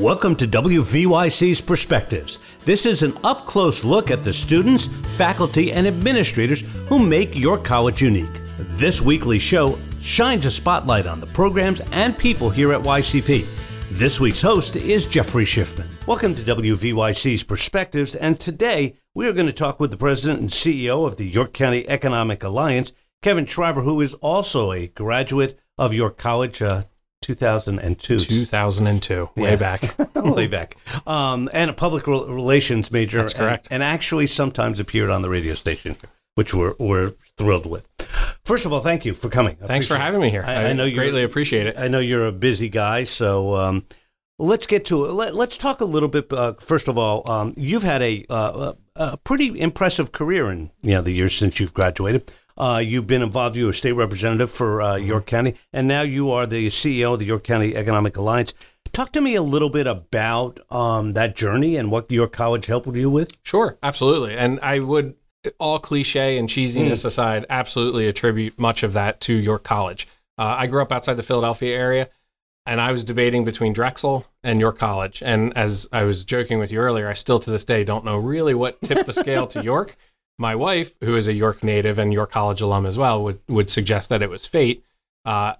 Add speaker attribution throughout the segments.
Speaker 1: Welcome to WVYC's Perspectives. This is an up close look at the students, faculty, and administrators who make your college unique. This weekly show shines a spotlight on the programs and people here at YCP. This week's host is Jeffrey Schiffman. Welcome to WVYC's Perspectives, and today we are going to talk with the president and CEO of the York County Economic Alliance, Kevin Schreiber, who is also a graduate of York College. Uh, 2002.
Speaker 2: 2002, way
Speaker 1: Yeah.
Speaker 2: back.
Speaker 1: way back. Um, and a public rel- relations major.
Speaker 2: That's correct.
Speaker 1: And, and actually sometimes appeared on the radio station, which we're, we're thrilled with. First of all, thank you for coming. I
Speaker 2: Thanks for having me here.
Speaker 1: I- I know you're-
Speaker 2: greatly appreciate it.
Speaker 1: I know you're a busy guy, so um, let's get to it. Let, let's talk a little bit. Uh, first of all, um, you've had a, uh, a pretty impressive career in you know the years since you've graduated. Uh, you've been involved. You were state representative for uh, York County, and now you are the CEO of the York County Economic Alliance. Talk to me a little bit about um, that journey and what your college helped you with.
Speaker 2: Sure, absolutely. And I would, all cliche and cheesiness aside, absolutely attribute much of that to York College. Uh, I grew up outside the Philadelphia area, and I was debating between Drexel and York College. And as I was joking with you earlier, I still to this day don't know really what tipped the scale to York. My wife, who is a York native and York College alum as well, would, would suggest that it was fate. Uh,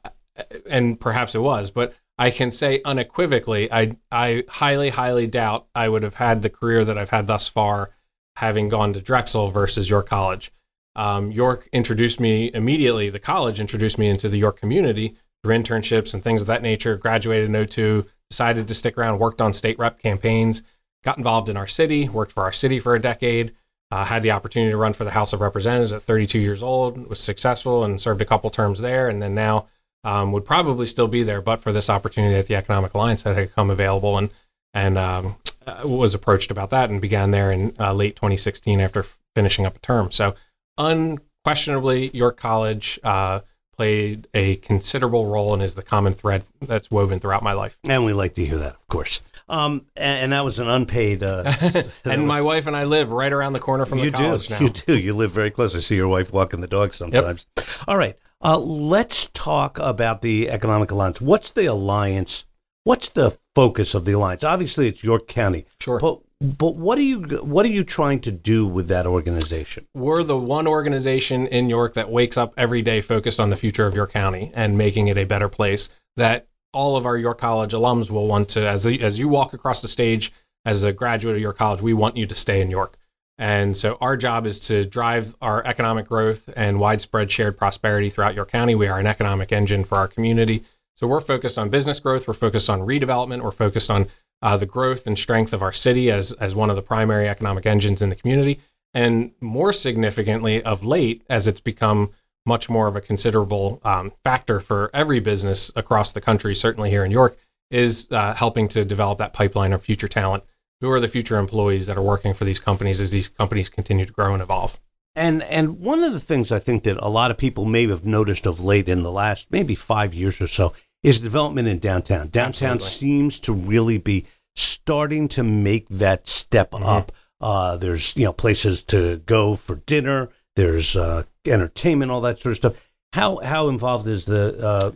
Speaker 2: and perhaps it was, but I can say unequivocally, I I highly, highly doubt I would have had the career that I've had thus far, having gone to Drexel versus York College. Um, York introduced me immediately. The college introduced me into the York community through internships and things of that nature. Graduated in 02, decided to stick around, worked on state rep campaigns, got involved in our city, worked for our city for a decade. Uh, had the opportunity to run for the House of Representatives at 32 years old, was successful and served a couple terms there, and then now um, would probably still be there, but for this opportunity at the Economic Alliance that had come available, and and um, uh, was approached about that, and began there in uh, late 2016 after finishing up a term. So unquestionably, York College uh, played a considerable role and is the common thread that's woven throughout my life.
Speaker 1: And we like to hear that, of course. Um, and, and that was an unpaid. Uh,
Speaker 2: and
Speaker 1: was-
Speaker 2: my wife and I live right around the corner from
Speaker 1: you
Speaker 2: the college
Speaker 1: do.
Speaker 2: now.
Speaker 1: You do. You live very close. I see your wife walking the dog sometimes. All right. Uh, let's talk about the Economic Alliance. What's the alliance? What's the focus of the alliance? Obviously, it's York County.
Speaker 2: Sure.
Speaker 1: But but what are you what are you trying to do with that organization?
Speaker 2: we're the one organization in York that wakes up every day focused on the future of York County and making it a better place that all of our York College alums will want to as as you walk across the stage as a graduate of York College we want you to stay in York. And so our job is to drive our economic growth and widespread shared prosperity throughout York County. We are an economic engine for our community. So we're focused on business growth, we're focused on redevelopment, we're focused on uh, the growth and strength of our city as as one of the primary economic engines in the community and more significantly of late as it's become much more of a considerable um, factor for every business across the country certainly here in york is uh, helping to develop that pipeline of future talent who are the future employees that are working for these companies as these companies continue to grow and evolve
Speaker 1: And and one of the things I think that a lot of people may have noticed of late in the last maybe five years or so is development in downtown. Downtown
Speaker 2: Absolutely.
Speaker 1: seems to really be starting to make that step
Speaker 2: Mm-hmm.
Speaker 1: up. Uh, there's you know places to go for dinner. There's uh, entertainment, all that sort of stuff. How how involved is the uh,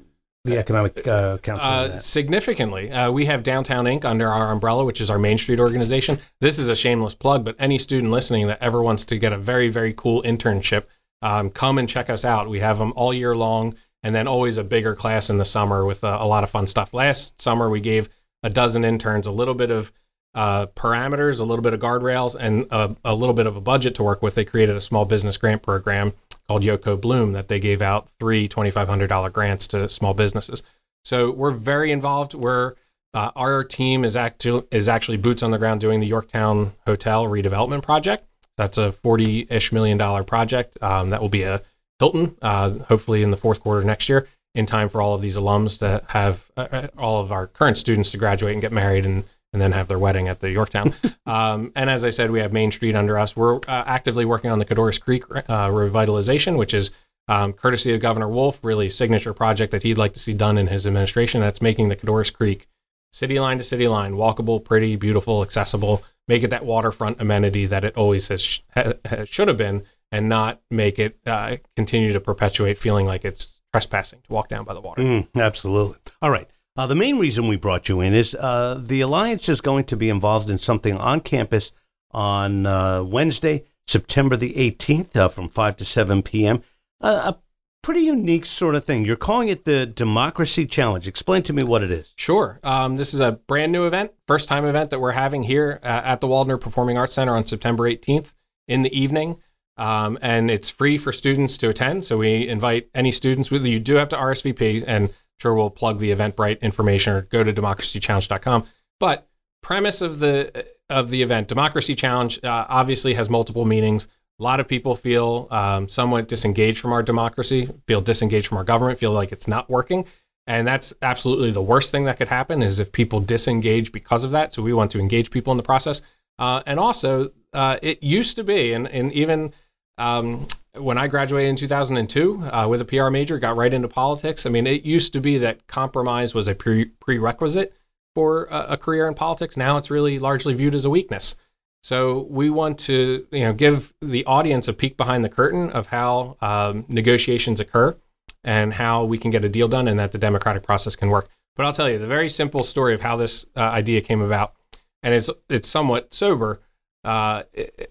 Speaker 1: the economic uh, council
Speaker 2: Uh, significantly. Uh, we have Downtown Inc. under our umbrella, which is our Main Street organization. This is a shameless plug, but any student listening that ever wants to get a very, very cool internship, um, come and check us out. We have them all year long, and then always a bigger class in the summer with uh, a lot of fun stuff. Last summer, we gave a dozen interns a little bit of uh, parameters, a little bit of guardrails, and a, a little bit of a budget to work with. They created a small business grant program called Yoko Bloom that they gave out three $2,500 grants to small businesses. So we're very involved. We're uh, our team is actually is actually boots on the ground doing the Yorktown Hotel redevelopment project. That's a forty-ish million dollar project um, that will be a Hilton, uh, hopefully in the fourth quarter next year, in time for all of these alums to have uh, uh, all of our current students to graduate and get married and and then have their wedding at the Yorktown. um, and as I said, we have Main Street under us. We're uh, actively working on the Codorus Creek uh, revitalization, which is um, courtesy of Governor Wolf, really signature project that he'd like to see done in his administration. That's making the Codorus Creek city line to city line, walkable, pretty, beautiful, accessible. Make it that waterfront amenity that it always has, ha, should have been, and not make it uh, continue to perpetuate feeling like it's trespassing to walk down by the water.
Speaker 1: Mm, absolutely. All right. Uh, the main reason we brought you in is uh, the Alliance is going to be involved in something on campus on uh, Wednesday, September the 18th, uh, from 5 to 7 p.m. a pretty unique sort of thing. You're calling it the Democracy Challenge. Explain to me what it is.
Speaker 2: Sure. Um, this is a brand new event, first time event that we're having here uh, at the Waldner Performing Arts Center on September 18th in the evening. Um, and it's free for students to attend. So we invite any students with you do have to RSVP and sure we'll plug the Eventbrite information or go to democracychallenge.com. But premise of the of the event, Democracy Challenge, uh, obviously has multiple meanings. A lot of people feel um, somewhat disengaged from our democracy, feel disengaged from our government, feel like it's not working. And that's absolutely the worst thing that could happen is if people disengage because of that. So we want to engage people in the process. Uh, and also, uh, it used to be, and, and even um, when I graduated in 2002 uh, with a PR major, got right into politics. I mean, it used to be that compromise was a pre- prerequisite for a, a career in politics. Now it's really largely viewed as a weakness. So we want to, you know, give the audience a peek behind the curtain of how um, negotiations occur and how we can get a deal done, and that the democratic process can work. But I'll tell you the very simple story of how this uh, idea came about, and it's it's somewhat sober. Uh,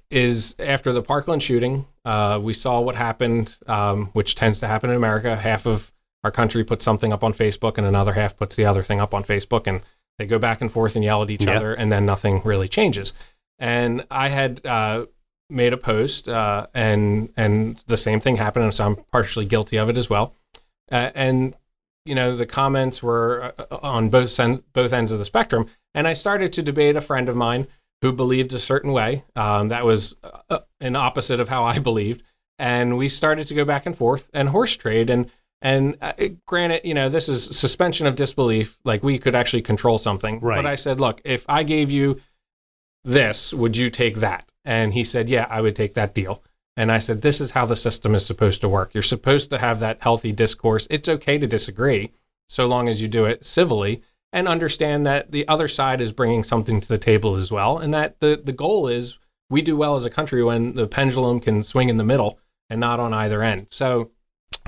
Speaker 2: is after the Parkland shooting, uh, we saw what happened, um, which tends to happen in America. Half of our country puts something up on Facebook, and another half puts the other thing up on Facebook, and they go back and forth and yell at each yeah. other, and then nothing really changes. And I had uh, made a post, uh, and and the same thing happened, and so I'm partially guilty of it as well. Uh, and you know, the comments were uh, on both sen- both ends of the spectrum, and I started to debate a friend of mine who believed a certain way. Um, that was uh, an opposite of how I believed. And we started to go back and forth and horse trade. And and uh, granted, you know, this is suspension of disbelief. Like we could actually control something.
Speaker 1: Right.
Speaker 2: But I said, look, if I gave you this, would you take that? And he said, yeah, I would take that deal. And I said, this is how the system is supposed to work. You're supposed to have that healthy discourse. It's okay to disagree so long as you do it civilly and understand that the other side is bringing something to the table as well. And that the, the goal is we do well as a country when the pendulum can swing in the middle and not on either end. So,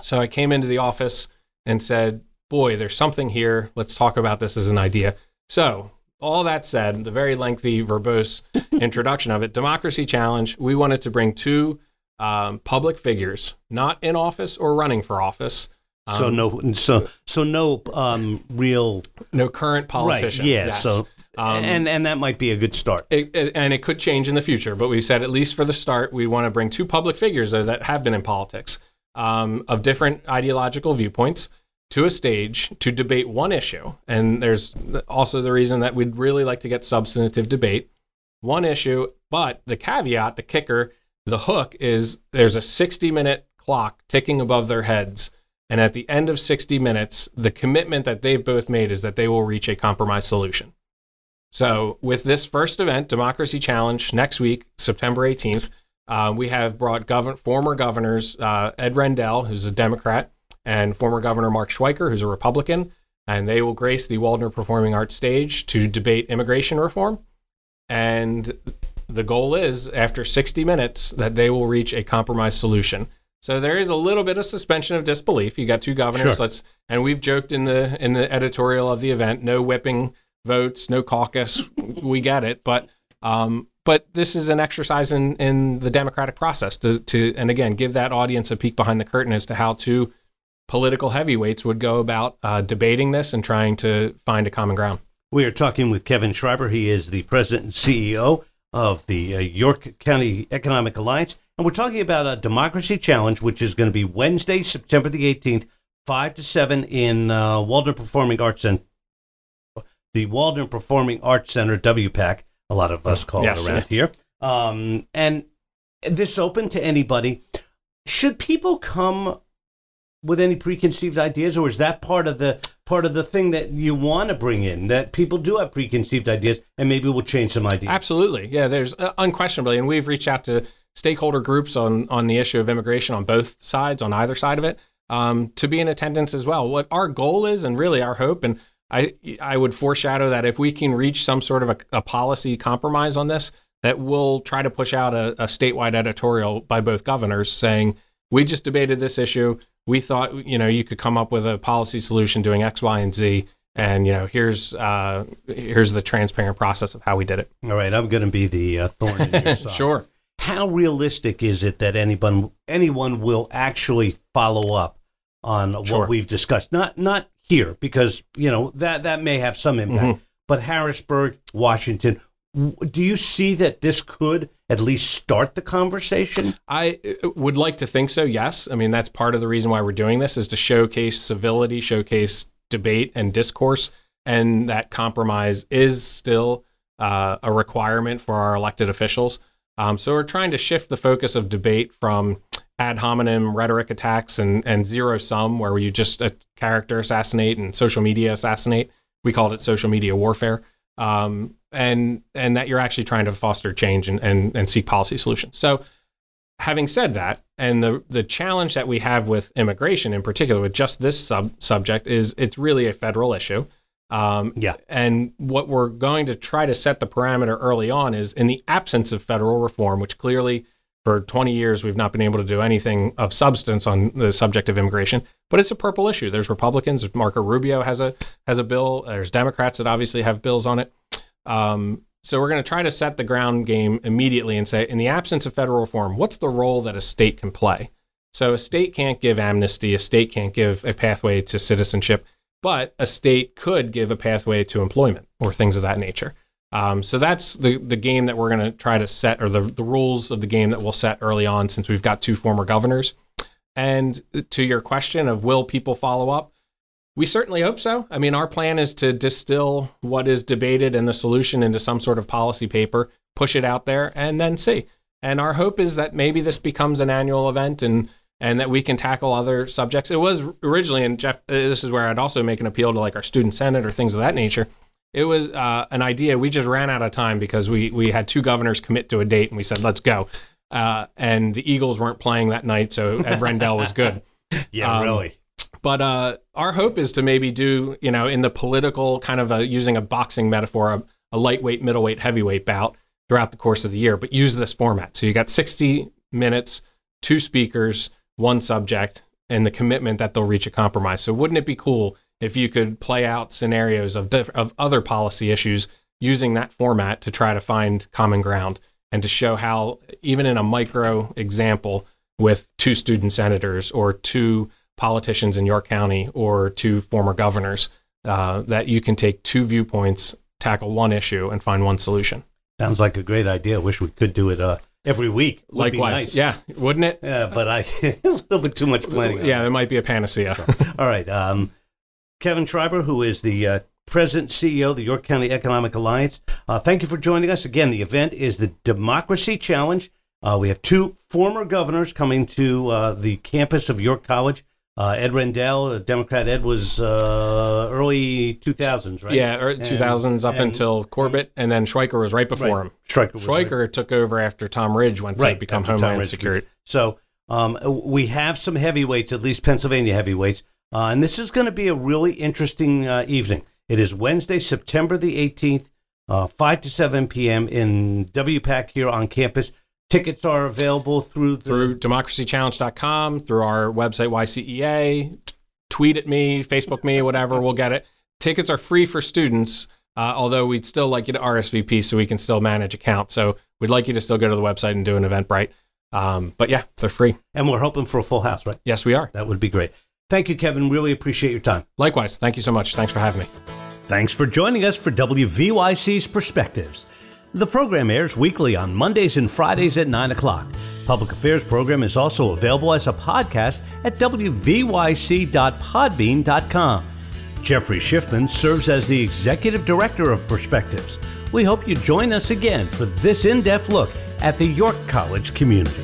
Speaker 2: so I came into the office and said, boy, there's something here. Let's talk about this as an idea. So, all that said, the very lengthy, verbose introduction of it, Democracy Challenge, we wanted to bring two um, public figures, not in office or running for office,
Speaker 1: um, so no, so so no um, real,
Speaker 2: no current politician.
Speaker 1: Right, yeah. Yes. So um, and and that might be a good start.
Speaker 2: It, it, and it could change in the future, but we said at least for the start, we want to bring two public figures though, that have been in politics um, of different ideological viewpoints to a stage to debate one issue. And there's also the reason that we'd really like to get substantive debate, one issue. But the caveat, the kicker, the hook is there's a 60 minute clock ticking above their heads and at the end of 60 minutes, the commitment that they've both made is that they will reach a compromise solution. So, with this first event, Democracy Challenge, next week, September 18th, uh, we have brought former governors uh, Ed Rendell, who's a Democrat, and former Governor Mark Schweiker, who's a Republican, and they will grace the Waldner Performing Arts stage to debate immigration reform. And the goal is, after 60 minutes, that they will reach a compromise solution. So there is a little bit of suspension of disbelief. You got two governors.
Speaker 1: Sure.
Speaker 2: Let's and we've joked in the in the editorial of the event, no whipping votes, no caucus. we get it, but um, but this is an exercise in in the democratic process to to and again give that audience a peek behind the curtain as to how two political heavyweights would go about uh, debating this and trying to find a common ground.
Speaker 1: We are talking with Kevin Schreiber. He is the president and CEO of the uh, York County Economic Alliance. And we're talking about a democracy challenge, which is going to be Wednesday, September the 18th, 5 to 7 in uh, Waldner Performing Arts Center. The Walden Performing Arts Center, WPAC, a lot of us call yes, it around yeah. here. Um, and this open to anybody. Should people come with any preconceived ideas, or is that part of the part of the thing that you want to bring in? That people do have preconceived ideas, and maybe we'll change some ideas.
Speaker 2: Absolutely, yeah. There's uh, unquestionably, and we've reached out to stakeholder groups on on the issue of immigration on both sides, on either side of it, um, to be in attendance as well. What our goal is, and really our hope, and I I would foreshadow that if we can reach some sort of a, a policy compromise on this, that we'll try to push out a, a statewide editorial by both governors saying we just debated this issue. We thought you know you could come up with a policy solution doing X, Y, and Z. And you know, here's uh, here's the transparent process of how we did it.
Speaker 1: All right, I'm going to be the uh, thorn in your side.
Speaker 2: Sure.
Speaker 1: How realistic is it that anyone anyone will actually follow up on
Speaker 2: Sure.
Speaker 1: what we've discussed? Not not here because you know that that may have some impact,
Speaker 2: Mm-hmm.
Speaker 1: but Harrisburg, Washington. Do you see that this could at least start the conversation?
Speaker 2: I uh, would like to think so. Yes, I mean that's part of the reason why we're doing this is to showcase civility, showcase debate and discourse, and that compromise is still uh, a requirement for our elected officials. Um, so we're trying to shift the focus of debate from ad hominem rhetoric attacks and, and zero sum, where you just a character assassinate and social media assassinate. We called it social media warfare. Um, and and that you're actually trying to foster change and, and, and seek policy solutions. So having said that, and the the challenge that we have with immigration in particular, with just this sub subject, is it's really a federal issue. Um,
Speaker 1: Yeah.
Speaker 2: And what we're going to try to set the parameter early on is in the absence of federal reform, which clearly for 20 years we've not been able to do anything of substance on the subject of immigration. But it's a purple issue. There's Republicans. Marco Rubio has a has a bill. There's Democrats that obviously have bills on it. Um, so we're going to try to set the ground game immediately and say, in the absence of federal reform, what's the role that a state can play? So a state can't give amnesty, a state can't give a pathway to citizenship, but a state could give a pathway to employment or things of that nature. Um, so that's the the game that we're going to try to set, or the the rules of the game that we'll set early on, since we've got two former governors. And to your question of will people follow up? We certainly hope so. I mean, our plan is to distill what is debated and the solution into some sort of policy paper, push it out there, and then see. And our hope is that maybe this becomes an annual event and and that we can tackle other subjects. It was originally, and Jeff, uh, this is where I'd also make an appeal to like our student senate or things of that nature. It was uh, an idea. We just ran out of time because we we had two governors commit to a date, and we said let's go. Uh, and the Eagles weren't playing that night, so Ed Rendell was good.
Speaker 1: Yeah,
Speaker 2: Um,
Speaker 1: really.
Speaker 2: But uh, our hope is to maybe do, you know, in the political kind of a, using a boxing metaphor, a, a lightweight, middleweight, heavyweight bout throughout the course of the year, but use this format. So you got 60 minutes, two speakers, one subject, and the commitment that they'll reach a compromise. So wouldn't it be cool if you could play out scenarios of diff- of other policy issues using that format to try to find common ground and to show how even in a micro example with two student senators or two politicians in York County or two former governors uh, that you can take two viewpoints, tackle one issue, and find one solution.
Speaker 1: Sounds like a great idea. I wish we could do it uh, every week. Would be
Speaker 2: Likewise,
Speaker 1: nice.
Speaker 2: yeah, wouldn't it?
Speaker 1: Yeah, but I a little bit too much planning.
Speaker 2: Yeah, there might be a panacea.
Speaker 1: All right. Um, Kevin Schreiber, who is the uh, President CEO of the York County Economic Alliance, uh, thank you for joining us. Again, the event is the Democracy Challenge. Uh, we have two former governors coming to uh, the campus of York College. Uh, Ed Rendell, uh, Democrat Ed, was uh, early 2000s, right?
Speaker 2: Yeah,
Speaker 1: And-
Speaker 2: 2000s up
Speaker 1: and-
Speaker 2: until Corbett, and then Schweiker was right before
Speaker 1: Right.
Speaker 2: him.
Speaker 1: Stryker was right.
Speaker 2: Schweiker took over after Tom Ridge went
Speaker 1: Right,
Speaker 2: to become Homeland Security.
Speaker 1: So um, we have some heavyweights, at least Pennsylvania heavyweights, uh, and this is going to be a really interesting uh, evening. It is Wednesday, September the 18th, uh, 5 to 7 p.m. in WPAC here on campus. Tickets are available through the
Speaker 2: through democracychallenge.com, through our website YCEA, t- tweet at me, Facebook me, whatever, we'll get it. Tickets are free for students, uh, although we'd still like you to RSVP so we can still manage accounts. So we'd like you to still go to the website and do an Eventbrite. Um, but yeah, they're free.
Speaker 1: and we're hoping for a full house, right?
Speaker 2: Yes, we are.
Speaker 1: That would be great. Thank you, Kevin. Really appreciate your time.
Speaker 2: Likewise. Thank you so much. Thanks for having me.
Speaker 1: Thanks for joining us for WVYC's Perspectives. The program airs weekly on Mondays and Fridays at 9 o'clock. Public Affairs program is also available as a podcast at wvyc.podbean.com. Jeffrey Schiffman serves as the Executive Director of Perspectives. We hope you join us again for this in depth look at the York College community.